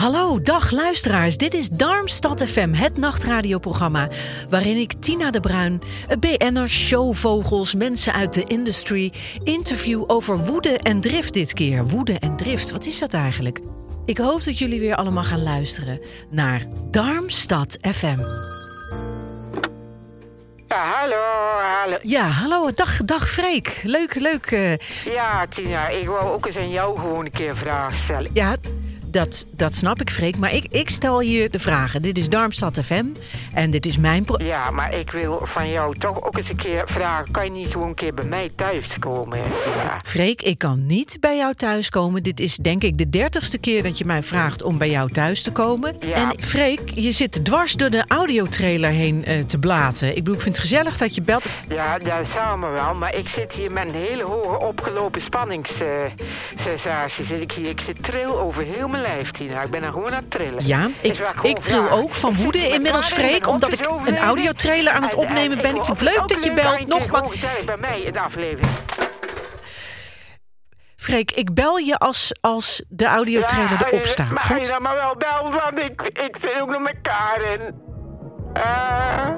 Hallo, dag luisteraars. Dit is Darmstad FM, het nachtradioprogramma... waarin ik Tina de Bruin, BN'ers, showvogels, mensen uit de industry... interview over woede en drift dit keer. Woede en drift, wat is dat eigenlijk? Ik hoop dat jullie weer allemaal gaan luisteren naar Darmstad FM. Ja, hallo, hallo. Ja, hallo, dag, dag Freek. Leuk, leuk. eh, Ja, Tina, ik wou ook eens aan jou gewoon een keer een vraag stellen. ja, dat, dat snap ik, Freek. Maar ik, ik stel hier de vragen. Dit is Darmstad FM en dit is mijn... Pro Ja, maar ik wil van jou toch ook eens een keer vragen... kan je niet gewoon een keer bij mij thuis komen? Freek, ik kan niet bij jou thuiskomen. Dit is denk ik de dertigste keer dat je mij vraagt om bij jou thuis te komen. Ja. En Freek, je zit dwars door de audiotrailer heen eh, te blaten. Ik bedoel, ik vind het gezellig dat je belt. Ja, dat samen wel, maar ik zit hier met een hele hoge opgelopen spanningssensatie. zit ik hier, ik zit tril over heel mijn lijf, Tina. Ik ben er gewoon aan het trillen. Ja, ik, ik tril ook van woede inmiddels, Freek. Omdat ik een audiotrailer aan het En- en opnemen ben. Ik vind het leuk dat je belt. kan Nog je wat. gewoon gezellig bij mij in de aflevering. Freek, ik bel je als, als de audiotrailer Ja, erop eh, staat. Maar ga je Goed? dan maar wel bellen, want ik, ik zit ook nog met Karen. Eh...